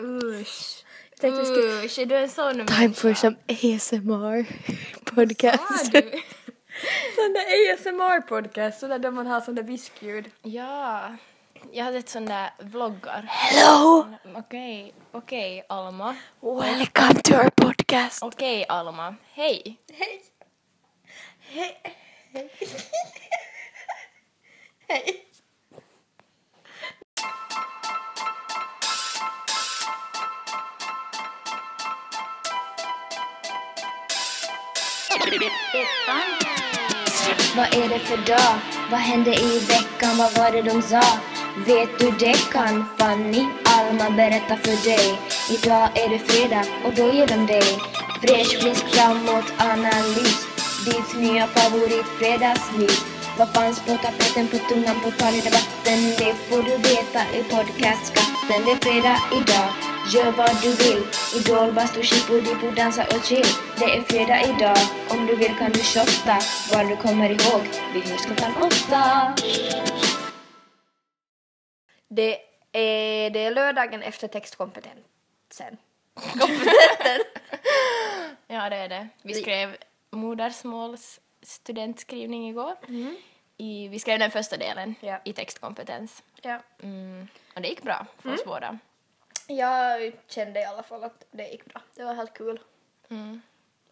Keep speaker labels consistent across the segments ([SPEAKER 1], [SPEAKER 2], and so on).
[SPEAKER 1] Usch.
[SPEAKER 2] Jag tänkte vi skulle...
[SPEAKER 1] Usch, är du en sån
[SPEAKER 2] Time for some ASMR podcast.
[SPEAKER 1] Sa du? Sån där ASMR-podcast, sån där där man har sån där viskljud.
[SPEAKER 2] Ja, jag har sett sån där vloggar.
[SPEAKER 1] Hello!
[SPEAKER 2] Okej, okej Alma.
[SPEAKER 1] Welcome to our podcast.
[SPEAKER 2] Okej Alma, hej.
[SPEAKER 1] Hej! Hej! Hej!
[SPEAKER 3] Vad är det för dag? Vad hände i veckan? Vad var det de sa? Vet du det kan Fanny Alma berätta för dig Idag är det fredag och då ger de dig Fräsch, frisk, framåt, analys Ditt nya favorit fredagsmys Vad fanns på tapeten, på tungan, på tal i debatten? Det får du veta i podcastskatten Det är fredag idag Gör vad du vill Idol, bastu, chippo, dippo, dansa och chill Det är fredag idag Om du vill kan du shotta Bara du kommer ihåg Vi hörs klockan åtta
[SPEAKER 1] Det är, det är lördagen efter textkompetensen. Kompetenten!
[SPEAKER 2] Ja, det är det. Vi skrev modersmåls studentskrivning igår. I, vi skrev den första delen
[SPEAKER 1] Ja.
[SPEAKER 2] i textkompetens.
[SPEAKER 1] ja.
[SPEAKER 2] Mm. Och det gick bra för oss båda.
[SPEAKER 1] Jag kände i alla fall att det gick bra. Det var helt kul.
[SPEAKER 2] Mm.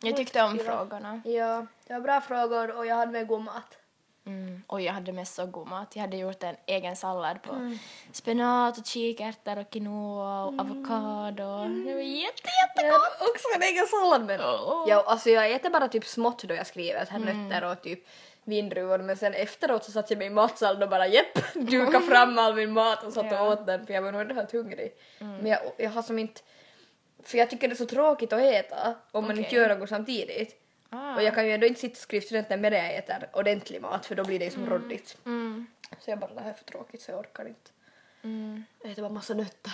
[SPEAKER 2] Jag tyckte om frågorna.
[SPEAKER 1] Ja, det var bra frågor och jag hade med god mat.
[SPEAKER 2] Mm. Och jag hade mest så god mat. Jag hade gjort en egen sallad på
[SPEAKER 1] Mm.
[SPEAKER 2] spenat och kikärtor och quinoa och avokado. Det var jätte,
[SPEAKER 1] Jag
[SPEAKER 2] jättegott!
[SPEAKER 1] också en egen sallad med.
[SPEAKER 2] Åh.
[SPEAKER 1] Ja, alltså jag äter bara typ smått då jag skriver, så här nötter och typ vindruvor men sen efteråt så satt jag mig i matsalen och bara jepp, duka fram all min mat och satt
[SPEAKER 2] Ja.
[SPEAKER 1] och åt den för jag var nog ändå helt hungrig. Men jag, jag har som inte, för jag tycker det är så tråkigt att äta om man inte
[SPEAKER 2] Okej.
[SPEAKER 1] gör något samtidigt.
[SPEAKER 2] Ah.
[SPEAKER 1] Och jag kan ju ändå inte sitta och skriva studenten med det jag äter ordentlig mat för då blir det ju som råddigt.
[SPEAKER 2] Mm.
[SPEAKER 1] Så jag bara det här är för tråkigt så jag orkar inte.
[SPEAKER 2] Mm.
[SPEAKER 1] Jag äter bara massa nötter.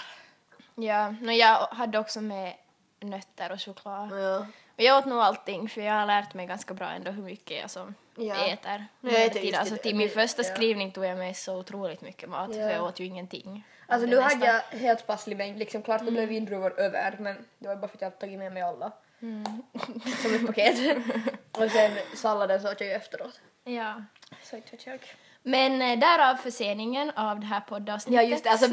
[SPEAKER 2] Ja, no, jag hade också med nötter och choklad.
[SPEAKER 1] Ja.
[SPEAKER 2] Och jag åt nog allting för jag har lärt mig ganska bra ändå hur mycket jag som
[SPEAKER 1] Ja.
[SPEAKER 2] äter.
[SPEAKER 1] Jag äter
[SPEAKER 2] alltså, till min
[SPEAKER 1] Ja.
[SPEAKER 2] första skrivning tog jag med så otroligt mycket mat för
[SPEAKER 1] Ja.
[SPEAKER 2] jag åt ju ingenting.
[SPEAKER 1] Alltså nu
[SPEAKER 2] nästan-
[SPEAKER 1] hade jag helt passlig mängd, liksom klart det blev vindruvor över men det var bara för att jag hade tagit med mig alla. Som ett paket. och sen salladen så åt jag ju efteråt.
[SPEAKER 2] Ja.
[SPEAKER 1] Så inte vet jag.
[SPEAKER 2] Men eh, därav förseningen av det här poddavsnittet.
[SPEAKER 1] Ja just det, alltså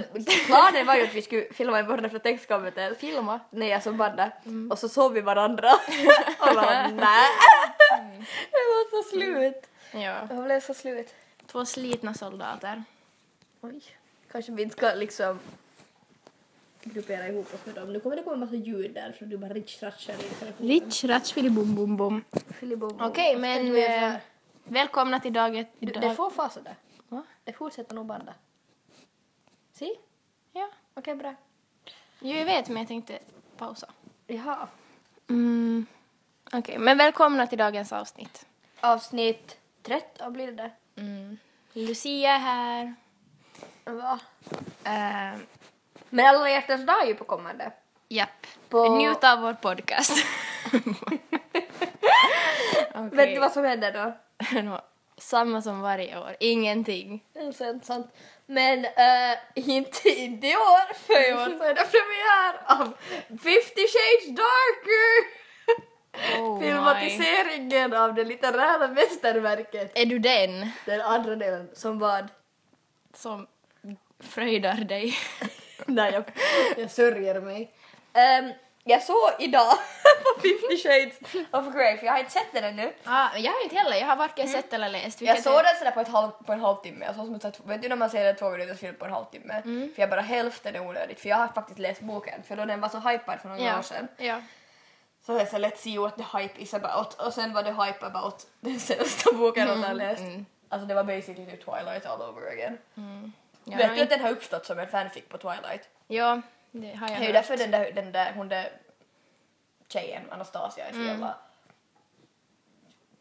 [SPEAKER 1] planen var ju att vi skulle filma en början från textkompetens.
[SPEAKER 2] Filma.
[SPEAKER 1] Nej jag som badde. Och så såg vi varandra. och bara nej. Jag var så slut.
[SPEAKER 2] Ja.
[SPEAKER 1] Jag blev så slut.
[SPEAKER 2] Två slitna soldater.
[SPEAKER 1] Oj. Kanske vi inte ska liksom gruppera ihop oss med dem. Nu kommer det komma en massa ljud där så du bara ritsch-ratschar i telefonen.
[SPEAKER 2] Ratch, bum.
[SPEAKER 1] Filibom.
[SPEAKER 2] Okej, men eh, välkomna till dagen.
[SPEAKER 1] Du, det får fasa där.
[SPEAKER 2] Va?
[SPEAKER 1] Det fortsätter nog banda. Se?
[SPEAKER 2] Ja.
[SPEAKER 1] Okej, bra.
[SPEAKER 2] Jo, jag vet, men jag tänkte pausa.
[SPEAKER 1] Jaha.
[SPEAKER 2] Mm. Okej, men välkomna till dagens avsnitt.
[SPEAKER 1] Avsnitt 13 blir det där.
[SPEAKER 2] Mm. Lucia är här.
[SPEAKER 1] Va?
[SPEAKER 2] Uh,
[SPEAKER 1] Men alla hjärtans dag är ju på kommande.
[SPEAKER 2] japp.
[SPEAKER 1] På-
[SPEAKER 2] Njut av vår podcast.
[SPEAKER 1] Vet du vad som händer då?
[SPEAKER 2] Nå, Samma som varje år. Ingenting.
[SPEAKER 1] Det är sant, sant. Men äh, inte, i år, för i år så är det premiär av 50 shades darker!
[SPEAKER 2] Oh
[SPEAKER 1] Filmatiseringen av det litterära mästerverket.
[SPEAKER 2] Är du den
[SPEAKER 1] Den andra delen som vad?
[SPEAKER 2] som fröjdar dig?
[SPEAKER 1] Nej, jag, jag sörjer mig. Ehm, jag såg idag på 50 shades of Grey, för jag har inte sett den ännu.
[SPEAKER 2] ah, jag har inte heller. Jag har varken sett eller läst.
[SPEAKER 1] Jag såg den sådär på, ett halv, på en halvtimme, jag såg som ett, vet du när man ser en två minuters film på en halvtimme? För jag bara hälften är onödigt, för jag har faktiskt läst boken, för då den var så hypad för några
[SPEAKER 2] Ja.
[SPEAKER 1] år sedan.
[SPEAKER 2] Ja.
[SPEAKER 1] Så jag så let's see what the hype is about, och sen var det hype about den senaste boken jag har läst. Alltså det var basically typ Twilight all over again.
[SPEAKER 2] Jag
[SPEAKER 1] Vet
[SPEAKER 2] har
[SPEAKER 1] du att den har uppstått som en fanfic på Twilight?
[SPEAKER 2] Ja, det har jag
[SPEAKER 1] Det är ju därför den där, den där, hon där tjejen, Anastasia, är så
[SPEAKER 2] Mm.
[SPEAKER 1] jävla...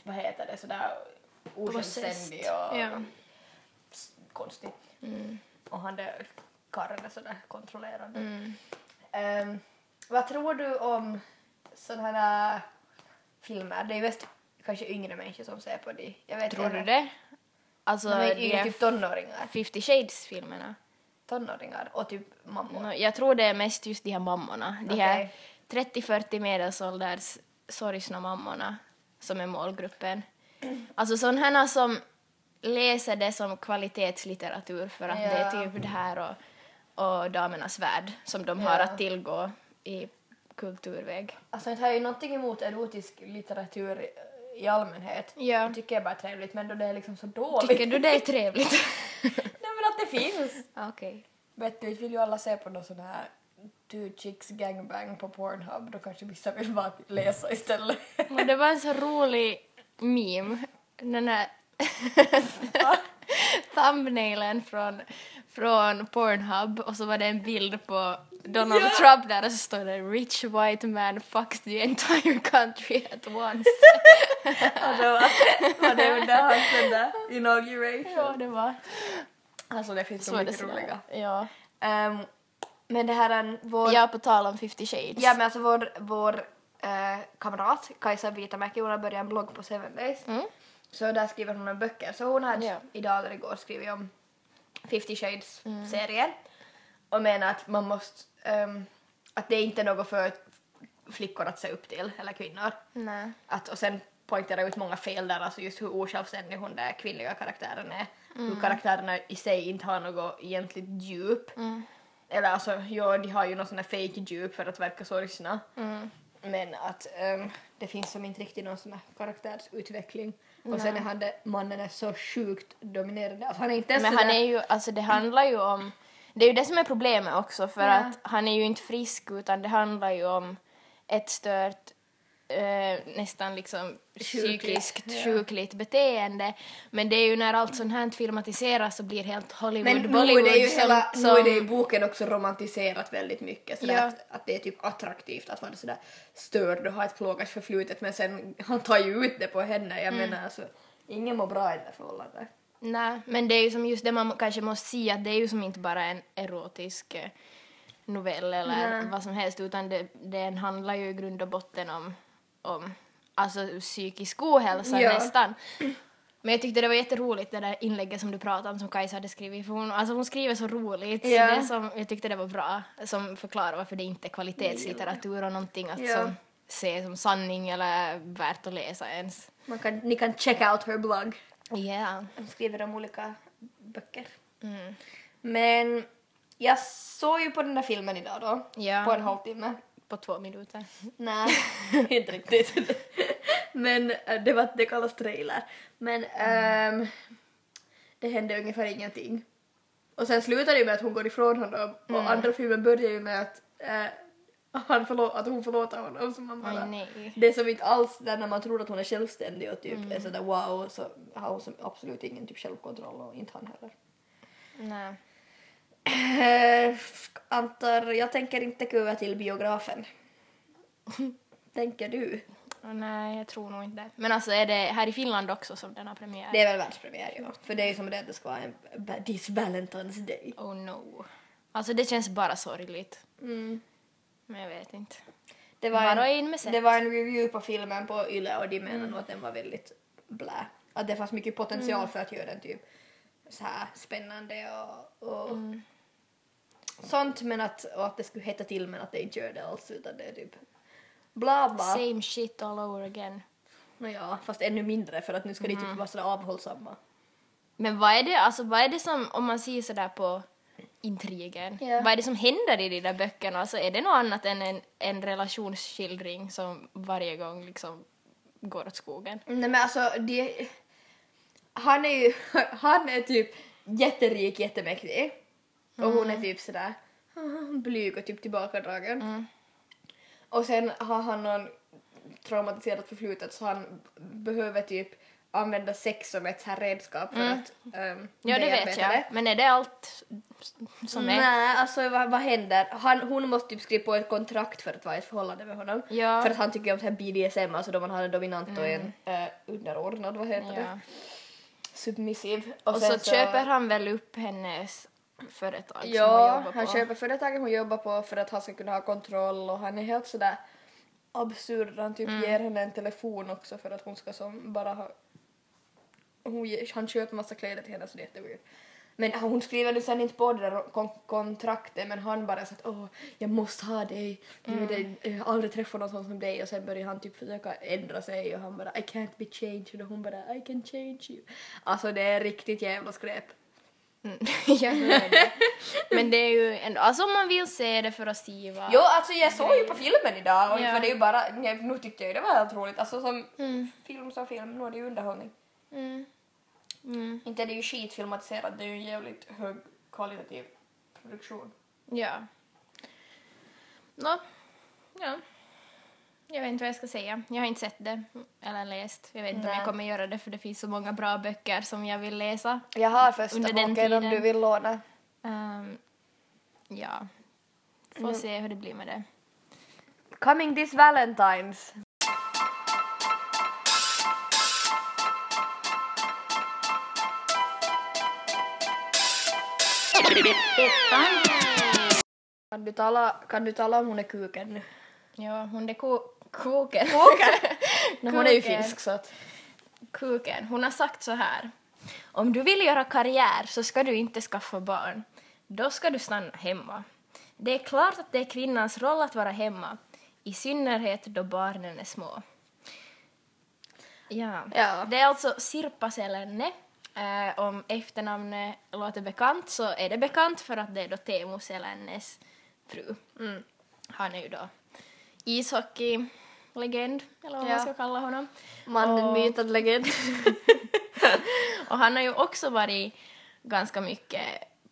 [SPEAKER 1] Vad heter det? Sådär osjälvständig och
[SPEAKER 2] Ja.
[SPEAKER 1] konstig.
[SPEAKER 2] Mm.
[SPEAKER 1] Och han där karlen är sådär kontrollerande. Ehm, vad tror du om sådana här filmer? Det är ju mest kanske yngre människor som ser på det. Jag vet
[SPEAKER 2] Tror
[SPEAKER 1] inte.
[SPEAKER 2] du det? Alltså,
[SPEAKER 1] De är yngre, typ tonåringar.
[SPEAKER 2] 50 Shades-filmerna.
[SPEAKER 1] tonåringar och typ mammor?
[SPEAKER 2] Nå, Jag tror det är mest just de här mammorna. De här
[SPEAKER 1] Okej.
[SPEAKER 2] 30-40 medelålders sorgsna mammorna som är målgruppen. Alltså sådana som läser det som kvalitetslitteratur för att det är
[SPEAKER 1] Ja.
[SPEAKER 2] typ det här och, och damernas värld som de har
[SPEAKER 1] Ja.
[SPEAKER 2] att tillgå i kulturväg.
[SPEAKER 1] Alltså jag har ju någonting emot erotisk litteratur i- allmänhet.
[SPEAKER 2] Ja.
[SPEAKER 1] Jag tycker jag bara är trevligt men då det är liksom så dåligt.
[SPEAKER 2] Tycker du det är trevligt?
[SPEAKER 1] Nej men att det finns!
[SPEAKER 2] Okej.
[SPEAKER 1] Vet du, vill ju alla se på någon sån här two chicks gangbang på Pornhub då kanske vissa vill bara läsa istället.
[SPEAKER 2] Och det var en så rolig meme. Den här thumbnailen från, från Pornhub och så var det en bild på Donald
[SPEAKER 1] Ja.
[SPEAKER 2] Trump där och så står det “Rich white man fucks the entire country at once”.
[SPEAKER 1] Och då var det under hans där inauguration.
[SPEAKER 2] ja, det var
[SPEAKER 1] Alltså det finns så,
[SPEAKER 2] så det
[SPEAKER 1] mycket roliga.
[SPEAKER 2] Ja.
[SPEAKER 1] Ehm, men det här är en, vår...
[SPEAKER 2] ja, på tal om 50 shades.
[SPEAKER 1] Ja men alltså vår, vår eh, kamrat Kajsa Vitamäki hon har börjat en blogg på Seven Days.
[SPEAKER 2] Mm.
[SPEAKER 1] Så där skriver hon om böcker. Så hon hade
[SPEAKER 2] Ja.
[SPEAKER 1] idag eller igår skrivit om 50
[SPEAKER 2] Mm.
[SPEAKER 1] Shades-serien. Och menar att man måste... ehm, att det är inte något för flickor att se upp till, eller kvinnor.
[SPEAKER 2] Nej.
[SPEAKER 1] Att, och sen poängterar ut många fel där, alltså just hur osjälvständig hon där kvinnliga karaktären är.
[SPEAKER 2] Mm.
[SPEAKER 1] Hur karaktärerna i sig inte har något egentligt djup.
[SPEAKER 2] Mm.
[SPEAKER 1] Eller alltså, ja, de har ju någon sån här fake djup för att verka sorgsna.
[SPEAKER 2] Mm.
[SPEAKER 1] Men att ehm, det finns som inte riktigt någon sån här karaktärsutveckling. Och sen är han det, mannen är så sjukt dominerande. Alltså han är inte ens
[SPEAKER 2] Men han är ju, alltså det handlar ju om, det är ju det som är problemet också för
[SPEAKER 1] Ja.
[SPEAKER 2] att han är ju inte frisk utan det handlar ju om ett stört eh, nästan liksom
[SPEAKER 1] Sjukligt,
[SPEAKER 2] psykiskt
[SPEAKER 1] ja.
[SPEAKER 2] sjukligt beteende. Men det är ju när allt sånt här filmatiseras och blir helt Hollywood,
[SPEAKER 1] Men nu
[SPEAKER 2] Bollywood
[SPEAKER 1] är det ju
[SPEAKER 2] som,
[SPEAKER 1] hela,
[SPEAKER 2] som,
[SPEAKER 1] nu är det i boken också romantiserat väldigt mycket. Sådär
[SPEAKER 2] Ja.
[SPEAKER 1] att, att det är typ attraktivt att vara sådär störd och ha ett plågat förflutet men sen han tar ju ut det på henne. Jag
[SPEAKER 2] Mm.
[SPEAKER 1] menar alltså, ingen mår bra i det förhållandet.
[SPEAKER 2] Nej, men det är ju som just det man kanske måste se att det är ju som inte bara en erotisk eh, novell eller
[SPEAKER 1] Nej.
[SPEAKER 2] vad som helst utan det, den handlar ju i grund och botten om, om alltså psykisk ohälsa
[SPEAKER 1] Ja.
[SPEAKER 2] nästan. Men jag tyckte det var jätteroligt det där inlägget som du pratade om som Kajsa hade skrivit för hon, alltså hon skriver så roligt.
[SPEAKER 1] Ja.
[SPEAKER 2] Det som, jag tyckte det var bra som förklarar varför det inte är kvalitetslitteratur och någonting att
[SPEAKER 1] Ja.
[SPEAKER 2] som se som sanning eller värt att läsa ens.
[SPEAKER 1] Man kan, ni kan check out her blogg.
[SPEAKER 2] Ja.
[SPEAKER 1] De skriver om olika böcker.
[SPEAKER 2] Mm.
[SPEAKER 1] Men jag såg ju på den där filmen idag då.
[SPEAKER 2] Ja.
[SPEAKER 1] På en halvtimme.
[SPEAKER 2] På två minuter.
[SPEAKER 1] Nej, inte riktigt. Men eh, det, var, det kallas trailer. Men ehm, det hände ungefär ingenting. Och sen slutar det ju med att hon går ifrån honom och andra filmen börjar ju med att, eh, han förlå- att hon förlåter honom. Så man bara,
[SPEAKER 2] Oj, nej.
[SPEAKER 1] det är som inte alls där när man tror att hon är självständig och typ är sådär wow så har hon som absolut ingen typ självkontroll och inte han heller.
[SPEAKER 2] Nej.
[SPEAKER 1] Eh, antar, jag tänker inte kuva till biografen. tänker du?
[SPEAKER 2] Nej, jag tror nog inte. Men alltså är det här i Finland också som den har premiär?
[SPEAKER 1] Det är väl världspremiär ja. För det är ju som det att det ska vara en this Valentine's Day.
[SPEAKER 2] Oh no. Alltså det känns bara sorgligt.
[SPEAKER 1] Mm.
[SPEAKER 2] Men jag vet inte.
[SPEAKER 1] Det, var
[SPEAKER 2] Bara
[SPEAKER 1] en,
[SPEAKER 2] in med sätt.
[SPEAKER 1] det var en review på filmen på Yle och de menade nog att den var väldigt blä. Att det fanns mycket potential för att göra den typ så här spännande och, och sånt men att, och att det skulle hetta till men att det inte gör det alls utan det är typ bla bla.
[SPEAKER 2] Same shit all over again.
[SPEAKER 1] Nåja, fast ännu mindre för att nu ska de typ vara sådär avhållsamma.
[SPEAKER 2] Men vad är det, alltså vad är det som, om man ser sådär på intrigen,
[SPEAKER 1] Ja.
[SPEAKER 2] vad är det som händer i de där böckerna? Alltså är det något annat än en, en relationsskildring som varje gång liksom går åt skogen?
[SPEAKER 1] Nej men alltså det... Han är ju, han är typ jätterik, jättemäktig. Och hon är typ sådär blyg och typ tillbakadragen. Och sen har han någon traumatiserat förflutet så han behöver typ använda sex som ett så här redskap för att um,
[SPEAKER 2] Ja, det vet jag. Men är det allt som är?
[SPEAKER 1] Nej, alltså vad, vad händer? Han, hon måste typ skriva på ett kontrakt för att vara i ett förhållande med honom.
[SPEAKER 2] Ja.
[SPEAKER 1] För att han tycker om så här BDSM, alltså då man har en dominant och en eh, underordnad, vad heter
[SPEAKER 2] Mm. Ja.
[SPEAKER 1] det? Submissiv.
[SPEAKER 2] Och, så, köper han väl upp hennes företag som hon
[SPEAKER 1] Ja,
[SPEAKER 2] jobbar
[SPEAKER 1] han
[SPEAKER 2] på.
[SPEAKER 1] köper företaget hon jobbar på för att han ska kunna ha kontroll och han är helt sådär absurd. Han
[SPEAKER 2] Mm.
[SPEAKER 1] typ ger henne en telefon också för att hon ska som bara ha... Hon, han köper massa kläder till henne så det är jätteweird. Men hon skriver nu sen inte på det där kon kontraktet men han bara så att åh, jag måste ha dig, mm. jag har aldrig träffat någon sån som dig och sen börjar han typ försöka ändra sig och han bara I can't be changed och hon bara I can change you. Alltså det är riktigt jävla skräp.
[SPEAKER 2] Mm, det. Men det är ju ändå, alltså om man vill se det för att se vad...
[SPEAKER 1] Jo, alltså jag såg ju på filmen idag och ja. det är ju bara, nu tyckte jag det var helt roligt. Alltså som mm. film som film, nu är det ju underhållning. Mm. Mm. Inte är det ju skitfilmatiserat, det är ju en jävligt högkvalitativ produktion.
[SPEAKER 2] Ja. Nå, ja. Jag vet inte vad jag ska säga. Jag har inte sett det eller läst. Jag vet inte om jag kommer göra det för det finns så många bra böcker som jag vill läsa.
[SPEAKER 1] Jag har första boken om du vill låna. Um,
[SPEAKER 2] ja. Får mm. se hur det blir med det.
[SPEAKER 1] Coming this Valentine's. Kan du tala, kan du tala om hon är kuken nu?
[SPEAKER 2] Ja, hon är ko koken.
[SPEAKER 1] Koken? no, hon är ju finsk så att...
[SPEAKER 2] Kuken, hon har sagt så här. Om du vill göra karriär så ska du inte skaffa barn. Då ska du stanna hemma. Det är klart att det är kvinnans roll att vara hemma, i synnerhet då barnen är små. Ja, ja. det är alltså Sirpa Selänne Eh, om efternamnet låter bekant så är det bekant för att det är då Teemu Selännes fru. Mm. Han är ju då ishockeylegend, eller vad ja. man ska kalla honom.
[SPEAKER 1] Mannen, myten, legend.
[SPEAKER 2] och han har ju också varit ganska mycket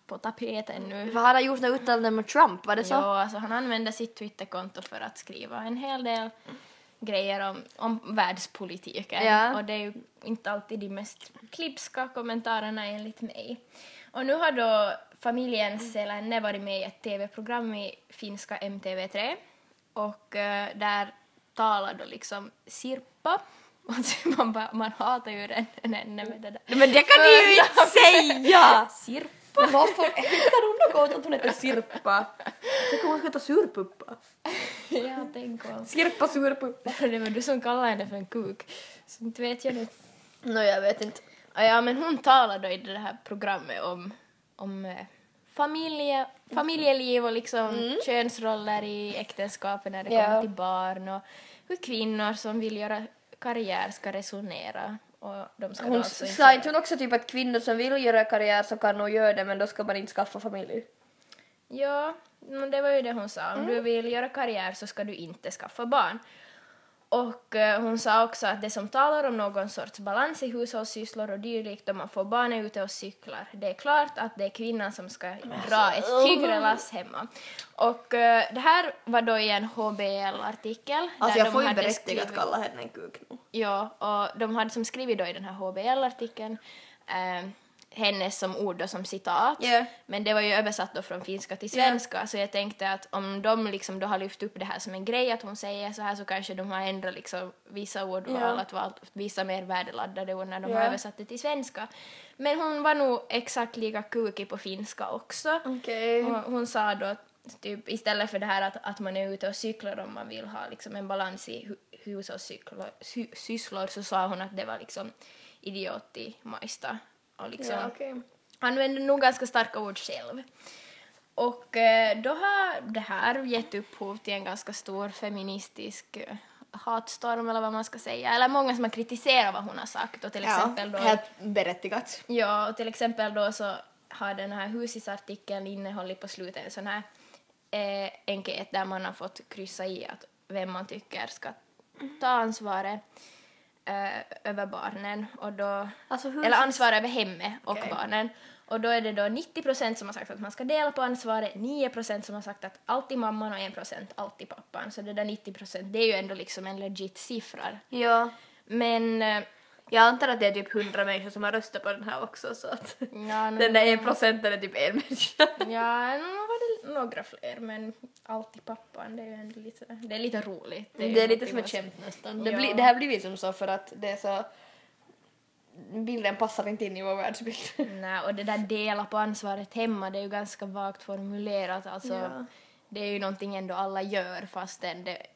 [SPEAKER 2] på tapeten nu.
[SPEAKER 1] Han har gjort något uttalande med Trump, var det så?
[SPEAKER 2] Ja, alltså han använder sitt Twitterkonto för att skriva en hel del grejer om, om världspolitiken. Ja. Och det är ju inte alltid de mest klipska kommentarerna enligt mig. Och nu har då familjen Selänne varit med i ett tv-program i finska MTV3 och uh, där talar då liksom Sirpa Alltså man, bara, man hatar ju den, den med det där.
[SPEAKER 1] Men det kan du ju inte säga!
[SPEAKER 2] Sirpa
[SPEAKER 1] Sirpa. Varför hittar hon något att hon heter Sirpa? Tänk om hon heta Surpuppa.
[SPEAKER 2] ja, tänk om.
[SPEAKER 1] Sirpa Surpuppa.
[SPEAKER 2] Det var du som kallade henne för en kuk. Så inte vet jag nu.
[SPEAKER 1] Nå, jag vet inte.
[SPEAKER 2] Ja, men hon talade då i det här programmet om, om eh, familje, familjeliv och liksom mm. könsroller i äktenskapet när det ja. kommer till barn och hur kvinnor som vill göra karriär ska resonera och de ska
[SPEAKER 1] hon alltså sa inte hon också typ att kvinnor som vill göra karriär så kan nog göra det men då ska man inte skaffa familj?
[SPEAKER 2] Ja, men det var ju det hon sa. Om mm. du vill göra karriär så ska du inte skaffa barn. Och uh, hon sa också att det som talar om någon sorts balans i hushållssysslor och dylikt då man får barnen ute och cyklar, det är klart att det är kvinnan som ska dra ett tyngre lass hemma. Och uh, det här var då i en HBL-artikel.
[SPEAKER 1] Alltså jag får ju berättigat skrivit... kalla henne en kuk nu.
[SPEAKER 2] Ja, och de hade som skrivit då i den här HBL-artikeln uh, hennes som ord då som citat. Yeah. Men det var ju översatt då från finska till svenska yeah. så jag tänkte att om de liksom då har lyft upp det här som en grej att hon säger så här så kanske de har ändrat liksom vissa ordval yeah. att vara vissa mer värdeladdade ord när de yeah. har översatt det till svenska. Men hon var nog exakt lika kukig på finska också.
[SPEAKER 1] Okay.
[SPEAKER 2] Hon, hon sa då typ istället för det här att, att man är ute och cyklar om man vill ha liksom en balans i hu hushållssysslor så sa hon att det var liksom idiotimaista och liksom ja, okay. använder nog ganska starka ord själv. Och eh, då har det här gett upphov till en ganska stor feministisk eh, hatstorm eller vad man ska säga, eller många som har kritiserat vad hon har sagt och till exempel
[SPEAKER 1] ja, då... helt berättigat.
[SPEAKER 2] Ja, och till exempel då så har den här Husis-artikeln innehållit på slutet en sån här eh, enkät där man har fått kryssa i att vem man tycker ska ta ansvaret äh, över barnen, och då, alltså eller ansvar över hemmet och okay. barnen. Och då är det då 90 procent som har sagt att man ska dela på ansvaret, 9 procent som har sagt att alltid mamman och 1 procent alltid pappan. Så det där 90 procent, det är ju ändå liksom en legit siffra.
[SPEAKER 1] Ja.
[SPEAKER 2] Men äh,
[SPEAKER 1] jag antar att det är typ hundra människor som har röstat på den här också så att ja, den där en procenten är typ en människa.
[SPEAKER 2] ja, var det några fler men alltid pappan det är ju lite, det är lite roligt.
[SPEAKER 1] Det är, det är lite som ett skämt nästan. Det, ja. blir, det här blir vi som så för att det är så bilden passar inte in i vår världsbild.
[SPEAKER 2] Nej, och det där dela på ansvaret hemma det är ju ganska vagt formulerat alltså ja. det är ju någonting ändå alla gör fastän det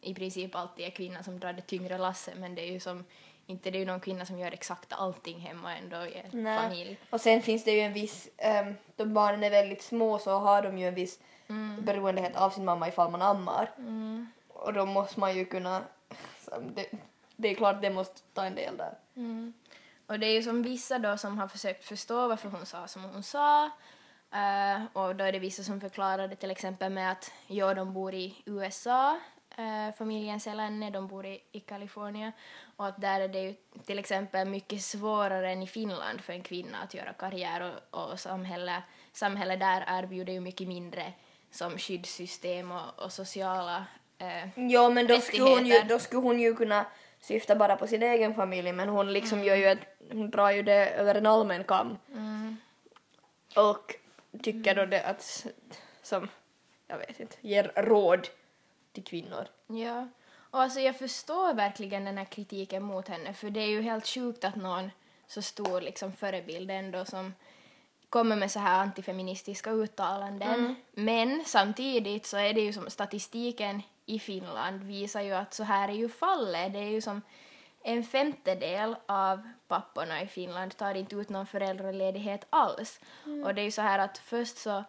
[SPEAKER 2] i princip alltid är kvinnan som drar det tyngre lasset men det är ju som inte det är ju någon kvinna som gör exakt allting hemma ändå i en
[SPEAKER 1] Nej.
[SPEAKER 2] familj.
[SPEAKER 1] Och sen finns det ju en viss, um, då barnen är väldigt små så har de ju en viss
[SPEAKER 2] Mm.
[SPEAKER 1] beroendehet av sin mamma ifall man ammar. Och då måste man ju kunna, det, det är klart det måste ta en del där.
[SPEAKER 2] Och det är ju som vissa då som har försökt förstå varför hon sa som hon sa. Eh, och då är det vissa som förklarar det till exempel med att ja, de bor i USA, uh, familjen Selänne, de bor i, i Kalifornien. Och att där är det ju till exempel mycket svårare än i Finland för en kvinna att göra karriär. Och, och samhälle, samhälle där erbjuder ju mycket mindre som skyddssystem och, och sociala eh,
[SPEAKER 1] Ja men då skulle, hon ju, då skulle hon ju kunna syfta bara på sin egen familj men hon liksom gör ju ett, hon drar ju det över en allmän kam. Och tycker då det att, som, jag vet inte, ger råd till kvinnor.
[SPEAKER 2] Ja, och alltså jag förstår verkligen den här kritiken mot henne för det är ju helt sjukt att någon så stor liksom förebild ändå som kommer med så här antifeministiska uttalanden. Men samtidigt så är det ju som statistiken i Finland visar ju att så här är ju fallet. Det är ju som en femtedel av papporna i Finland tar inte ut någon föräldraledighet alls. Och det är ju så här att först så,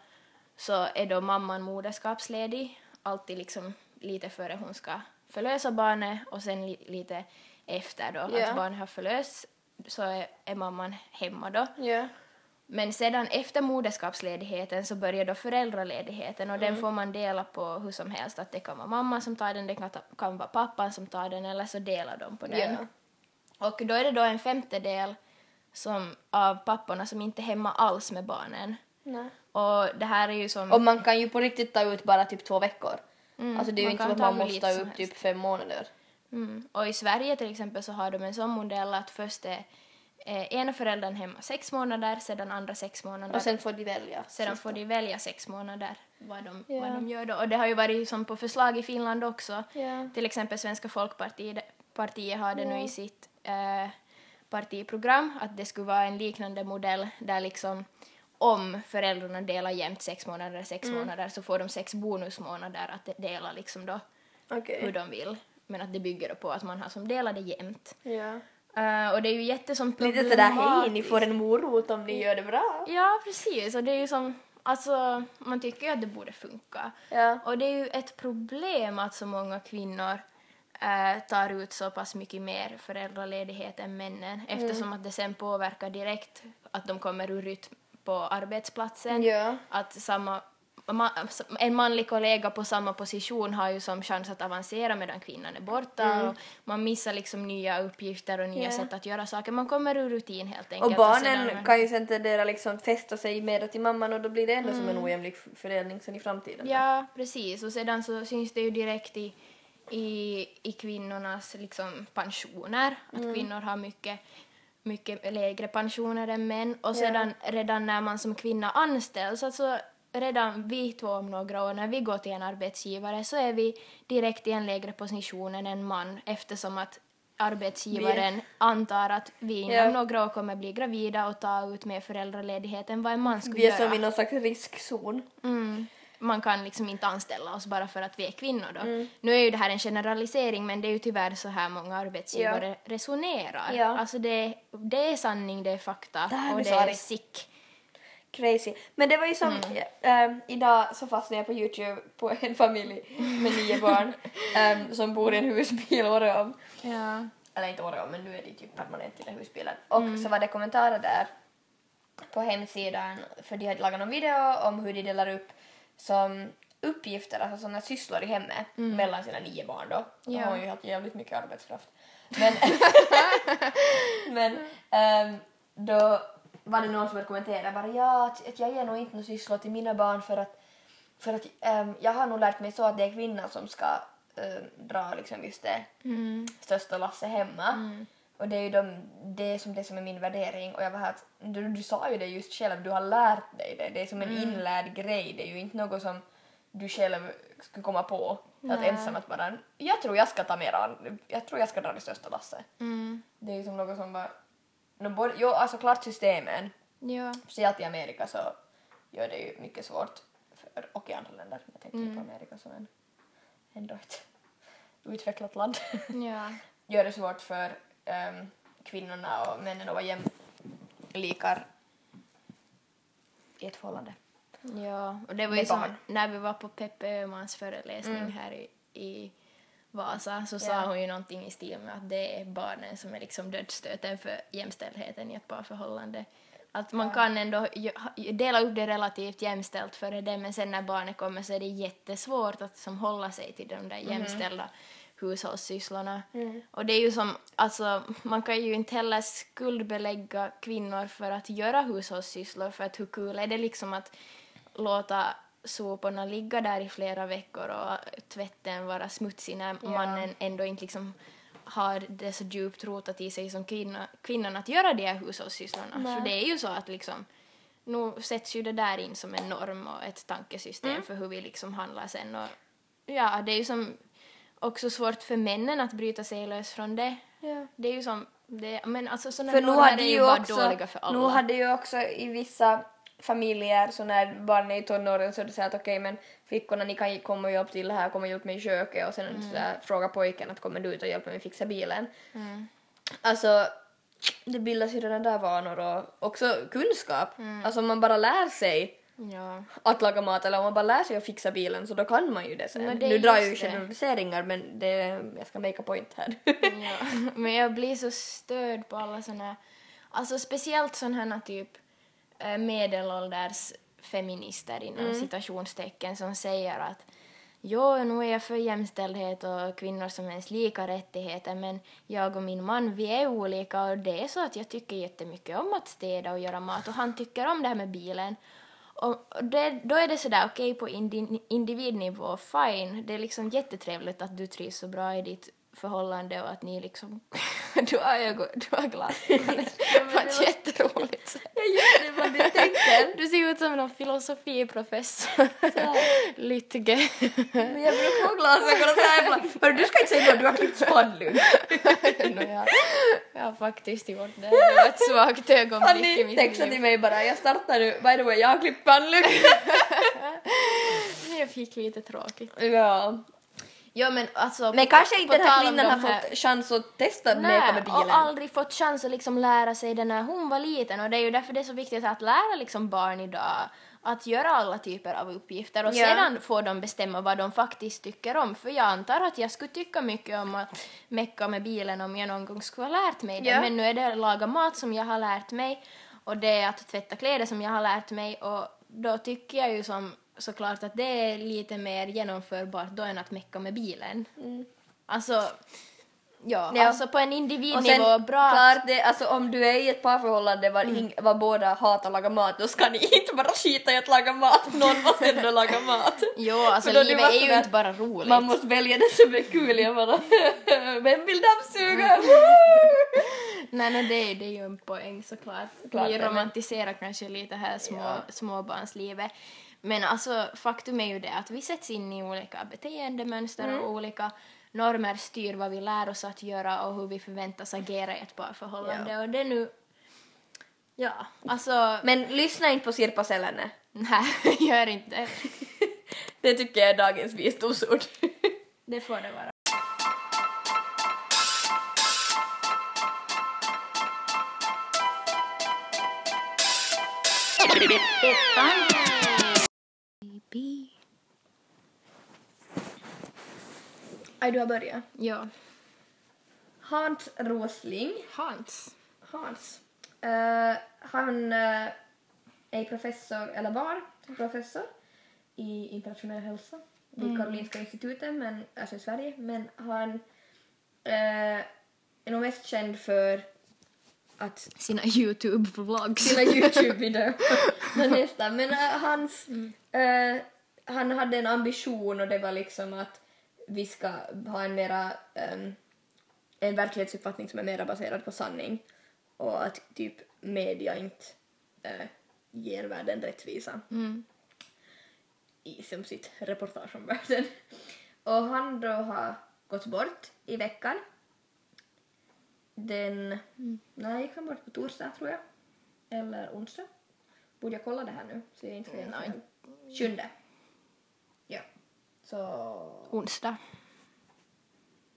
[SPEAKER 2] så är då mamman moderskapsledig, alltid liksom lite före hon ska förlösa barnet och sen li, lite efter då
[SPEAKER 1] Ja.
[SPEAKER 2] att barnet har förlösts så är, är mamman hemma då.
[SPEAKER 1] Ja.
[SPEAKER 2] Men sedan efter moderskapsledigheten så börjar då föräldraledigheten och
[SPEAKER 1] Mm.
[SPEAKER 2] den får man dela på hur som helst. Att det kan vara mamman som tar den, det kan, ta, kan vara pappan som tar den eller så delar de på den.
[SPEAKER 1] Ja.
[SPEAKER 2] Och då är det då en femtedel som, av papporna som inte är hemma alls med barnen.
[SPEAKER 1] Nej.
[SPEAKER 2] Och det här är ju som...
[SPEAKER 1] Och man kan ju på riktigt ta ut bara typ två veckor. Alltså det är ju inte så att man måste ut
[SPEAKER 2] helst.
[SPEAKER 1] typ fem månader.
[SPEAKER 2] Mm. Och i Sverige till exempel så har de en sån modell att först är eh, ena föräldern hemma sex månader, sedan andra sex månader.
[SPEAKER 1] Och sen får de välja.
[SPEAKER 2] Sedan får de välja sex månader vad de,
[SPEAKER 1] Ja.
[SPEAKER 2] vad de gör då. Och det har ju varit som på förslag i Finland också.
[SPEAKER 1] Ja.
[SPEAKER 2] Till exempel Svenska folkpartiet partiet har det nu i sitt eh, partiprogram att det skulle vara en liknande modell där liksom om föräldrarna delar jämnt sex månader sex
[SPEAKER 1] Mm.
[SPEAKER 2] månader så får de sex bonusmånader att dela liksom då
[SPEAKER 1] Okej.
[SPEAKER 2] hur de vill. Men att det bygger på att man har som delade jämnt.
[SPEAKER 1] Ja.
[SPEAKER 2] Eh, och det är ju jättesom
[SPEAKER 1] Lite sådär hej, ni får en morot om ni gör det bra.
[SPEAKER 2] Ja, precis. Och det är ju som, alltså, man tycker ju att det borde funka.
[SPEAKER 1] Ja.
[SPEAKER 2] Och det är ju ett problem att så många kvinnor eh, tar ut så pass mycket mer föräldraledighet än männen eftersom att det sen påverkar direkt att de kommer ur rytm på arbetsplatsen.
[SPEAKER 1] Ja.
[SPEAKER 2] Att samma, ma, en manlig kollega på samma position har ju som chans att avancera medan kvinnan är borta och man missar liksom nya uppgifter och nya
[SPEAKER 1] Ja.
[SPEAKER 2] sätt att göra saker. Man kommer ur rutin helt enkelt.
[SPEAKER 1] Och barnen
[SPEAKER 2] sedan-
[SPEAKER 1] kan ju sen tendera liksom fästa sig mer till mamman och då blir det ändå som en ojämlik f- fördelning sen i framtiden.
[SPEAKER 2] Ja, precis. Och sedan så syns det ju direkt i, i, i kvinnornas liksom pensioner, att kvinnor har mycket, mycket lägre pensioner än män. Och sedan redan när man som kvinna anställs, alltså redan vi två om några år, när vi går till en arbetsgivare så är vi direkt i en lägre position än en man eftersom att arbetsgivaren antar att vi inom
[SPEAKER 1] Ja.
[SPEAKER 2] några år kommer bli gravida och ta ut mer föräldraledighet än vad en man skulle
[SPEAKER 1] Vi är
[SPEAKER 2] göra.
[SPEAKER 1] som i någon slags riskzon.
[SPEAKER 2] Mm. Man kan liksom inte anställa oss bara för att vi är kvinnor då.
[SPEAKER 1] Mm.
[SPEAKER 2] Nu är ju det här en generalisering men det är ju tyvärr så här många arbetsgivare resonerar.
[SPEAKER 1] Ja.
[SPEAKER 2] Alltså det, det är sanning, det är fakta
[SPEAKER 1] Det
[SPEAKER 2] och det är sick.
[SPEAKER 1] Crazy. Men det var ju som, ähm, idag så fastnade jag på Youtube på en familj med nio barn ähm, som bor i en husbil året om.
[SPEAKER 2] Ja.
[SPEAKER 1] Eller inte året om, men nu är de typ permanent i den husbilen. Och så var det kommentarer där på hemsidan, för de hade lagat någon video om hur de delar upp som uppgifter, alltså sådana sysslor i hemmet mellan sina nio barn då. De
[SPEAKER 2] Ja.
[SPEAKER 1] har ju haft jävligt mycket arbetskraft. Men, men ehm, då var det någon som hade kommenterat bara ja, att, jag ger nog inte några sysslor till mina barn för att, för att ehm, jag har nog lärt mig så att det är kvinnan som ska ehm, dra liksom just det
[SPEAKER 2] Mm.
[SPEAKER 1] största lasset hemma. Och det är ju de, det som det som är min värdering och jag var här att du, du sa ju det just själv, du har lärt dig det. Det är som en inlärd grej, det är ju inte något som du själv skulle komma på. Att
[SPEAKER 2] Nej.
[SPEAKER 1] ensam att bara, jag tror jag ska ta mer an, jag tror jag ska dra det största lasset.
[SPEAKER 2] Mm.
[SPEAKER 1] Det är ju som något som bara, no, både, jo alltså klart systemen,
[SPEAKER 2] Ja.
[SPEAKER 1] speciellt i Amerika så gör det ju mycket svårt, för, och i andra länder, jag tänker på Amerika som en, ändå ett utvecklat land.
[SPEAKER 2] Ja.
[SPEAKER 1] gör det svårt för ehm, kvinnorna och männen att vara jämlikar i ett förhållande.
[SPEAKER 2] Ja, och det var ju som när vi var på Peppe Öhmans föreläsning här i, i Vasa så sa
[SPEAKER 1] Ja.
[SPEAKER 2] hon ju någonting i stil med att det är barnen som är liksom dödsstöten för jämställdheten i ett parförhållande. Att man kan ändå dela upp det relativt jämställt före det men sen när barnet kommer så är det jättesvårt att som hålla sig till de där jämställda hushållssysslorna. Och det är ju som, alltså man kan ju inte heller skuldbelägga kvinnor för att göra hushållssysslor för att hur kul är det liksom att låta soporna ligga där i flera veckor och tvätten vara smutsig när mannen ändå inte liksom har det så djupt rotat i sig som kvinna, kvinnan att göra de här hushållssysslorna. För det är ju så att liksom nu sätts ju det där in som en norm och ett tankesystem för hur vi liksom handlar sen och ja, det är ju som också svårt för männen att bryta sig lös från det.
[SPEAKER 1] Ja.
[SPEAKER 2] Det är ju som, det, men alltså sådana
[SPEAKER 1] För
[SPEAKER 2] normer är
[SPEAKER 1] ju
[SPEAKER 2] bara
[SPEAKER 1] också,
[SPEAKER 2] dåliga för alla.
[SPEAKER 1] nu hade ju också i vissa familjer så när barnen är i tonåren så är det så att okej men flickorna ni kan komma och hjälpa till här, komma och hjälpa mig i köket och sen
[SPEAKER 2] Mm.
[SPEAKER 1] så där, fråga pojken att kommer du ut och hjälpa mig fixa bilen. Alltså det bildas ju redan där vanor och också kunskap.
[SPEAKER 2] Mm.
[SPEAKER 1] Alltså man bara lär sig
[SPEAKER 2] Ja.
[SPEAKER 1] att laga mat eller om man bara lär sig att fixa bilen så då kan man ju det sen.
[SPEAKER 2] Men det
[SPEAKER 1] nu drar jag ju generaliseringar men det, jag ska make a point här.
[SPEAKER 2] Ja, men jag blir så störd på alla såna alltså speciellt såna här typ eh, medelålders feminister inom citationstecken som säger att Jo, nu är jag för jämställdhet och kvinnor som ens lika rättigheter men jag och min man vi är olika och det är så att jag tycker jättemycket om att städa och göra mat och han tycker om det här med bilen. Och det, då är det sådär okej på indi, individnivå, fine. Det är liksom jättetrevligt att du trivs så bra i ditt förhållande och att ni liksom... du har ögon, du har glasögon. det var ett jätteroligt.
[SPEAKER 1] jag gör det vad du tänker.
[SPEAKER 2] Du ser ut som någon filosofiprofessor. Lytge.
[SPEAKER 1] Men jag brukar ha glasögon och såhär ibland. Hörru du ska inte säga att du har klippt spannlugg.
[SPEAKER 2] Jag har faktiskt gjort det. Det var ett svagt ögonblick i mitt
[SPEAKER 1] textade till
[SPEAKER 2] liv.
[SPEAKER 1] mig bara, jag startar nu, by the way jag har klippt pannlugg.
[SPEAKER 2] Jag fick lite tråkigt.
[SPEAKER 1] ja.
[SPEAKER 2] Ja men alltså...
[SPEAKER 1] Men kanske inte
[SPEAKER 2] på
[SPEAKER 1] den här kvinnan
[SPEAKER 2] de
[SPEAKER 1] har
[SPEAKER 2] här-
[SPEAKER 1] fått chans att testa
[SPEAKER 2] Nej,
[SPEAKER 1] med bilen.
[SPEAKER 2] och aldrig fått chans att liksom lära sig det när hon var liten och det är ju därför det är så viktigt att lära liksom barn idag att göra alla typer av uppgifter och
[SPEAKER 1] Ja.
[SPEAKER 2] sedan får de bestämma vad de faktiskt tycker om. För jag antar att jag skulle tycka mycket om att mecka med bilen om jag någon gång skulle ha lärt mig det.
[SPEAKER 1] Ja.
[SPEAKER 2] Men nu är det laga mat som jag har lärt mig och det är att tvätta kläder som jag har lärt mig och då tycker jag ju som såklart att det är lite mer genomförbart då än att mecka med bilen. Alltså, ja,
[SPEAKER 1] Mm. Ja.
[SPEAKER 2] alltså på en
[SPEAKER 1] Och
[SPEAKER 2] individnivå
[SPEAKER 1] sen
[SPEAKER 2] bra
[SPEAKER 1] klart det, alltså om du är i ett parförhållande var,
[SPEAKER 2] Mm.
[SPEAKER 1] var båda hatar att laga mat då ska ni inte bara skita i att laga mat, någon måste ändå laga mat.
[SPEAKER 2] Jo, alltså livet är ju inte bara roligt.
[SPEAKER 1] Man måste välja det som är kul, jag bara vem vill dammsuga?
[SPEAKER 2] Nej, nej det, är, det är ju en poäng såklart.
[SPEAKER 1] Klart
[SPEAKER 2] Vi
[SPEAKER 1] det, men-
[SPEAKER 2] romantiserar kanske lite här små,
[SPEAKER 1] Ja.
[SPEAKER 2] småbarnslivet. Men alltså faktum är ju det att vi sätts in i olika beteendemönster
[SPEAKER 1] Mm.
[SPEAKER 2] och olika normer styr vad vi lär oss att göra och hur vi förväntas agera i ett parförhållande.
[SPEAKER 1] Ja.
[SPEAKER 2] Och det är nu... Ja, alltså...
[SPEAKER 1] Men lyssna inte på Sirpa Selänne.
[SPEAKER 2] Nej, gör inte.
[SPEAKER 1] Det tycker jag är dagens visdomsord.
[SPEAKER 2] Det får det vara.
[SPEAKER 1] Aj, du har börjat.
[SPEAKER 2] Ja.
[SPEAKER 1] Hans Rosling,
[SPEAKER 2] Hans.
[SPEAKER 1] Hans, eh, han eh, är professor, eller var professor i internationell hälsa vid Karolinska institutet, men, alltså i Sverige, men han eh, är nog mest känd för att
[SPEAKER 2] Sina YouTube-vlogs.
[SPEAKER 1] sina Youtube-videor. Men nästan. Men äh, hans... äh, han hade en ambition och det var liksom att vi ska ha en mera... ähm, en verklighetsuppfattning som är mera baserad på sanning. Och att typ media inte äh, ger världen rättvisa
[SPEAKER 2] Mm.
[SPEAKER 1] i som sitt reportage om världen. Och han då har gått bort i veckan. Den... När gick han bort? På torsdag tror jag. Eller onsdag. Borde jag kolla det här nu så jag inte säger
[SPEAKER 2] Nej.
[SPEAKER 1] Sjunde. Så...
[SPEAKER 2] Onsdag.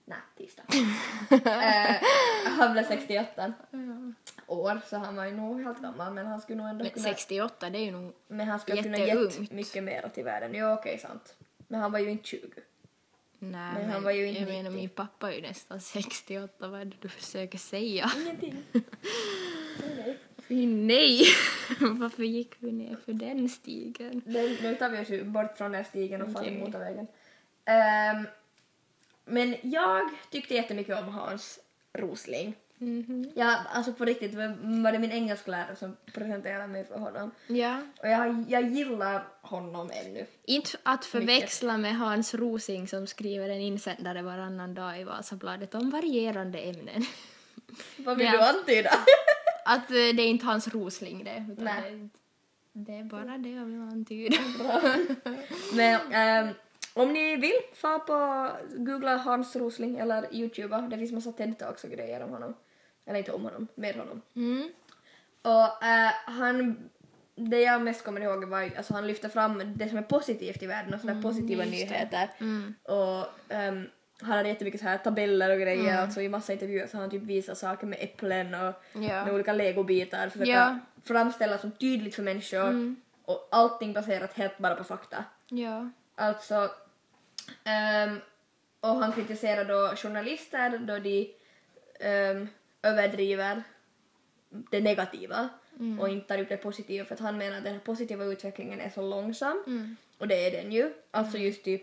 [SPEAKER 1] Nej, tisdag. eh, han blev 68 år så han var ju nog helt gammal men han skulle nog ändå
[SPEAKER 2] Men
[SPEAKER 1] kunna...
[SPEAKER 2] 68, det är ju nog...
[SPEAKER 1] Men han skulle kunna gett mycket mer till världen. Ja, okej, sant. Men han var ju inte 20.
[SPEAKER 2] Nej,
[SPEAKER 1] Men han var ju inte
[SPEAKER 2] Jag menar,
[SPEAKER 1] 90.
[SPEAKER 2] min pappa är ju nästan 68, vad är det du försöker säga?
[SPEAKER 1] Ingenting.
[SPEAKER 2] Nej! Varför gick vi ner för den stigen?
[SPEAKER 1] Nu nu tar vi oss ju bort från den stigen och okay. motorvägen. Ehm, men jag tyckte jättemycket om Hans Rosling.
[SPEAKER 2] Mhm.
[SPEAKER 1] Ja, alltså på riktigt var det min engelsklärare som presenterade mig för honom.
[SPEAKER 2] Ja.
[SPEAKER 1] Och jag, jag gillar honom ännu.
[SPEAKER 2] Inte att förväxla med Hans Rosing som skriver en insändare varannan dag i Vasabladet om varierande ämnen.
[SPEAKER 1] Vad vill
[SPEAKER 2] Ja.
[SPEAKER 1] du antyda?
[SPEAKER 2] Att eh, det är inte Hans Rosling det, utan
[SPEAKER 1] Nej.
[SPEAKER 2] det, det är bara det jag vill antyda.
[SPEAKER 1] Men ehm, om ni vill, få på googla Hans Rosling eller youtuba. Det finns massa TED-talks och grejer om honom. Eller inte om honom, med honom.
[SPEAKER 2] Mm.
[SPEAKER 1] Och eh, han, det jag mest kommer ihåg var alltså han lyfter fram det som är positivt i världen och sådana positiva
[SPEAKER 2] just det.
[SPEAKER 1] nyheter.
[SPEAKER 2] Mm.
[SPEAKER 1] Och ehm, han hade jättemycket så här tabeller och grejer, alltså i massa intervjuer så han typ visat saker med äpplen och
[SPEAKER 2] Ja.
[SPEAKER 1] med olika legobitar, försöka
[SPEAKER 2] Ja.
[SPEAKER 1] framställa som tydligt för människor och allting baserat helt bara på fakta.
[SPEAKER 2] Ja.
[SPEAKER 1] Alltså, ehm, och han kritiserar då journalister då de ehm, överdriver det negativa och inte tar upp det positiva för att han menar att den här positiva utvecklingen är så långsam och det är den ju. Alltså just typ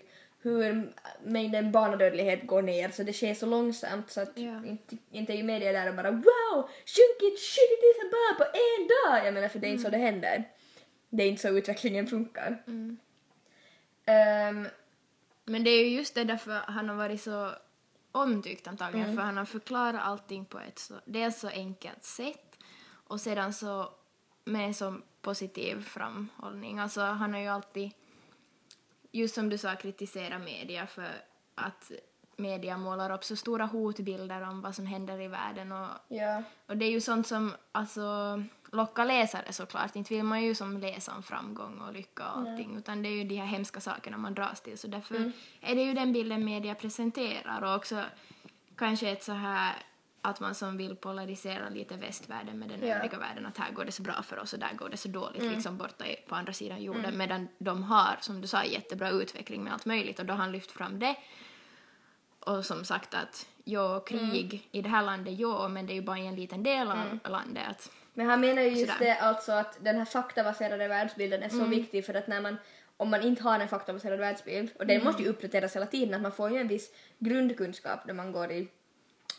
[SPEAKER 1] hur mängden barnadödlighet går ner så det sker så långsamt så att
[SPEAKER 2] Ja.
[SPEAKER 1] inte, inte är ju media där och bara wow, sjunkit 70 000 barn på en dag! Jag menar för det är inte så det händer. Det är inte så utvecklingen funkar. Ehm,
[SPEAKER 2] Men det är ju just det därför han har varit så omtyckt antagligen, för han har förklarat allting på ett så, dels så enkelt sätt och sedan så med en så positiv framhållning. Alltså han har ju alltid, just som du sa, kritiserat media för att media målar upp så stora hotbilder om vad som händer i världen och
[SPEAKER 1] ja.
[SPEAKER 2] och det är ju sånt som alltså, lockar läsare såklart. Inte vill man ju som läsa om framgång och lycka och allting utan det är ju de här hemska sakerna man dras till. Så därför är det ju den bilden media presenterar och också kanske ett så här att man som vill polarisera lite västvärlden med den
[SPEAKER 1] Ja.
[SPEAKER 2] övriga världen att här går det så bra för oss och där går det så dåligt liksom borta i, på andra sidan jorden. Medan de har som du sa jättebra utveckling med allt möjligt och då har han lyft fram det. Och som sagt att ja, krig i det här landet, ja, men det är ju bara en liten del av landet. Att,
[SPEAKER 1] Men han menar ju just
[SPEAKER 2] Sådär.
[SPEAKER 1] det alltså att den här faktabaserade världsbilden är så viktig för att när man om man inte har en faktabaserad världsbild och den måste ju uppdateras hela tiden att man får ju en viss grundkunskap när man går i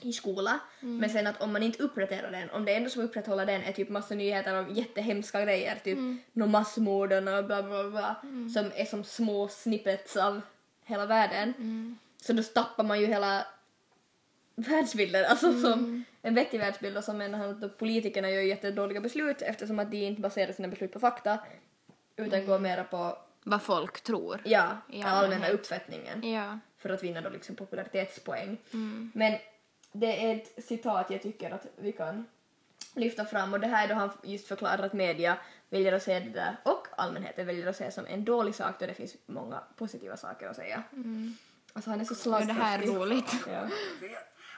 [SPEAKER 1] i skola, men sen att om man inte uppdaterar den, om det enda som upprätthåller den är typ massa nyheter om jättehemska grejer, typ mm. massmorden och bla bla bla, som är som små snippets av hela världen, så då tappar man ju hela världsbilden, alltså som en vettig världsbild och menar han att politikerna gör jättedåliga beslut eftersom att de inte baserar sina beslut på fakta utan går mera på
[SPEAKER 2] vad folk tror.
[SPEAKER 1] ja, den allmänna uppfattningen.
[SPEAKER 2] Ja.
[SPEAKER 1] för att vinna då liksom popularitetspoäng. Men det är ett citat jag tycker att vi kan lyfta fram och det här är då han just förklarar att media väljer att se det där och allmänheten väljer att se som en dålig sak då det finns många positiva saker att säga. Alltså han är så
[SPEAKER 2] Och det här är roligt.
[SPEAKER 1] Ja.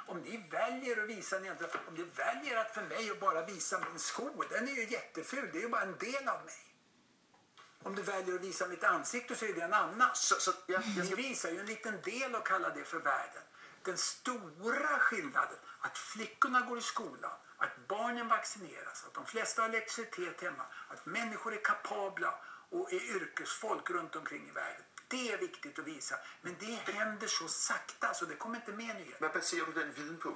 [SPEAKER 4] Om ni väljer att visa, ni om ni väljer att för mig att bara visa min sko, den är ju jätteful, det är ju bara en del av mig. Om du väljer att visa mitt ansikte så är det en annan. Så, så jag, jag visar ju en liten del och kallar det för världen. Den stora skillnaden, att flickorna går i skolan, att barnen vaccineras, att de flesta har elektricitet hemma, att människor är kapabla och är yrkesfolk runt omkring i världen. Det är viktigt att visa. Men det händer så sakta så det kommer inte med nyheter.
[SPEAKER 5] Vad baserar du den viden på?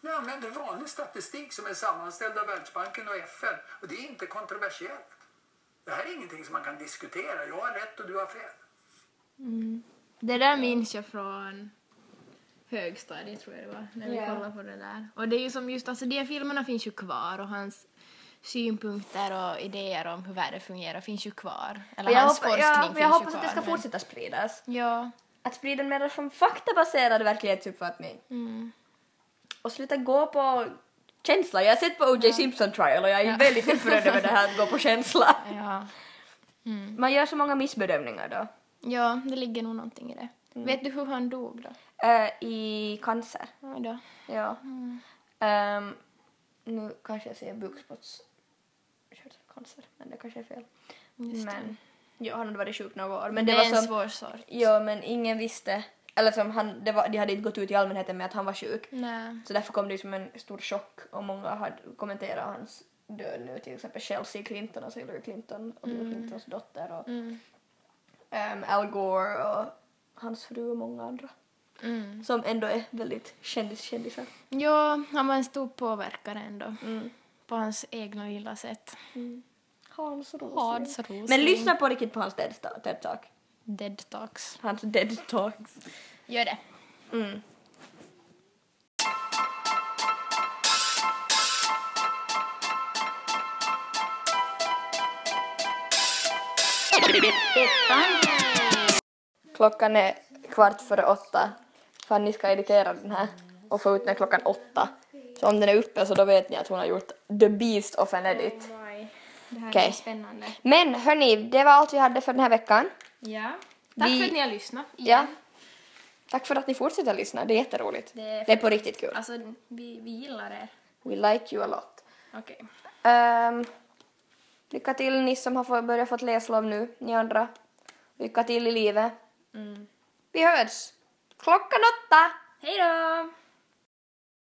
[SPEAKER 4] Jag använder vanlig statistik som är sammanställd av Världsbanken och FN och det är inte kontroversiellt. Det här är ingenting som man kan diskutera. Jag har rätt och du har fel.
[SPEAKER 2] Det där minns jag från högstadiet tror jag det var, när vi
[SPEAKER 1] Ja.
[SPEAKER 2] kollade på det där. Och det är ju som just, alltså de filmerna finns ju kvar och hans synpunkter och idéer om hur världen fungerar finns ju kvar. Eller
[SPEAKER 1] jag,
[SPEAKER 2] hans
[SPEAKER 1] hoppa,
[SPEAKER 2] forskning
[SPEAKER 1] ja,
[SPEAKER 2] finns
[SPEAKER 1] jag
[SPEAKER 2] ju
[SPEAKER 1] hoppas
[SPEAKER 2] kvar.
[SPEAKER 1] att det ska
[SPEAKER 2] men-
[SPEAKER 1] fortsätta spridas.
[SPEAKER 2] Ja.
[SPEAKER 1] Att sprida en mer som faktabaserad verklighetsuppfattning. Och sluta gå på känsla. Jag har sett på O.J. Simpson trial och jag är väldigt upprörd över det här att gå på känsla.
[SPEAKER 2] Ja.
[SPEAKER 1] Man gör så många missbedömningar då.
[SPEAKER 2] ja, det ligger nog någonting i det. Vet du hur han dog då?
[SPEAKER 1] eh, i cancer.
[SPEAKER 2] Oj då.
[SPEAKER 1] Ja. Ehm, nu kanske jag säger bukspottkörtelcancer, men det kanske är fel. men ja, han hade varit sjuk några år. Men det,
[SPEAKER 2] det
[SPEAKER 1] var
[SPEAKER 2] en
[SPEAKER 1] som,
[SPEAKER 2] svår sort.
[SPEAKER 1] Ja, men ingen visste. Eller som han, det var, de hade inte gått ut i allmänheten med att han var sjuk.
[SPEAKER 2] Nej.
[SPEAKER 1] Så därför kom det som en stor chock och många hade kommenterat hans död nu, till exempel Chelsea Clinton, alltså Hillary Clinton och Bill Clintons dotter och
[SPEAKER 2] Mm.
[SPEAKER 1] ehm, Al Gore och hans fru och många andra.
[SPEAKER 2] Mm.
[SPEAKER 1] Som ändå är väldigt kändiskändisar.
[SPEAKER 2] Ja, han var en stor påverkare ändå.
[SPEAKER 1] Mm.
[SPEAKER 2] På hans egna lilla sätt.
[SPEAKER 1] Hans Rosling.
[SPEAKER 2] Hans Rosling.
[SPEAKER 1] Men lyssna på riktigt på hans TED Talk.
[SPEAKER 2] Dead talks.
[SPEAKER 1] Hans dead talks.
[SPEAKER 2] Gör det.
[SPEAKER 1] Mm. Klockan är kvart före åtta. Fanny ska editera den här och få ut den klockan åtta. Så om den är uppe så då vet ni att hon har gjort the beast of an edit.
[SPEAKER 2] Det här
[SPEAKER 1] Okej.
[SPEAKER 2] är spännande.
[SPEAKER 1] Men hörni, det var allt vi hade för den här veckan.
[SPEAKER 2] Ja. Tack
[SPEAKER 1] Vi-
[SPEAKER 2] för att ni har lyssnat.
[SPEAKER 1] Ja.
[SPEAKER 2] igen.
[SPEAKER 1] Tack för att ni fortsätter lyssna, det är jätteroligt.
[SPEAKER 2] Det är-
[SPEAKER 1] Det är på riktigt kul.
[SPEAKER 2] Alltså, vi, vi gillar er.
[SPEAKER 1] We like you a lot.
[SPEAKER 2] Okej.
[SPEAKER 1] Ehm, lycka till ni som har börjat fått läslov nu, ni andra. Lycka till i livet.
[SPEAKER 2] Mm.
[SPEAKER 1] Vi hörs! Klockan åtta!
[SPEAKER 2] Hej då!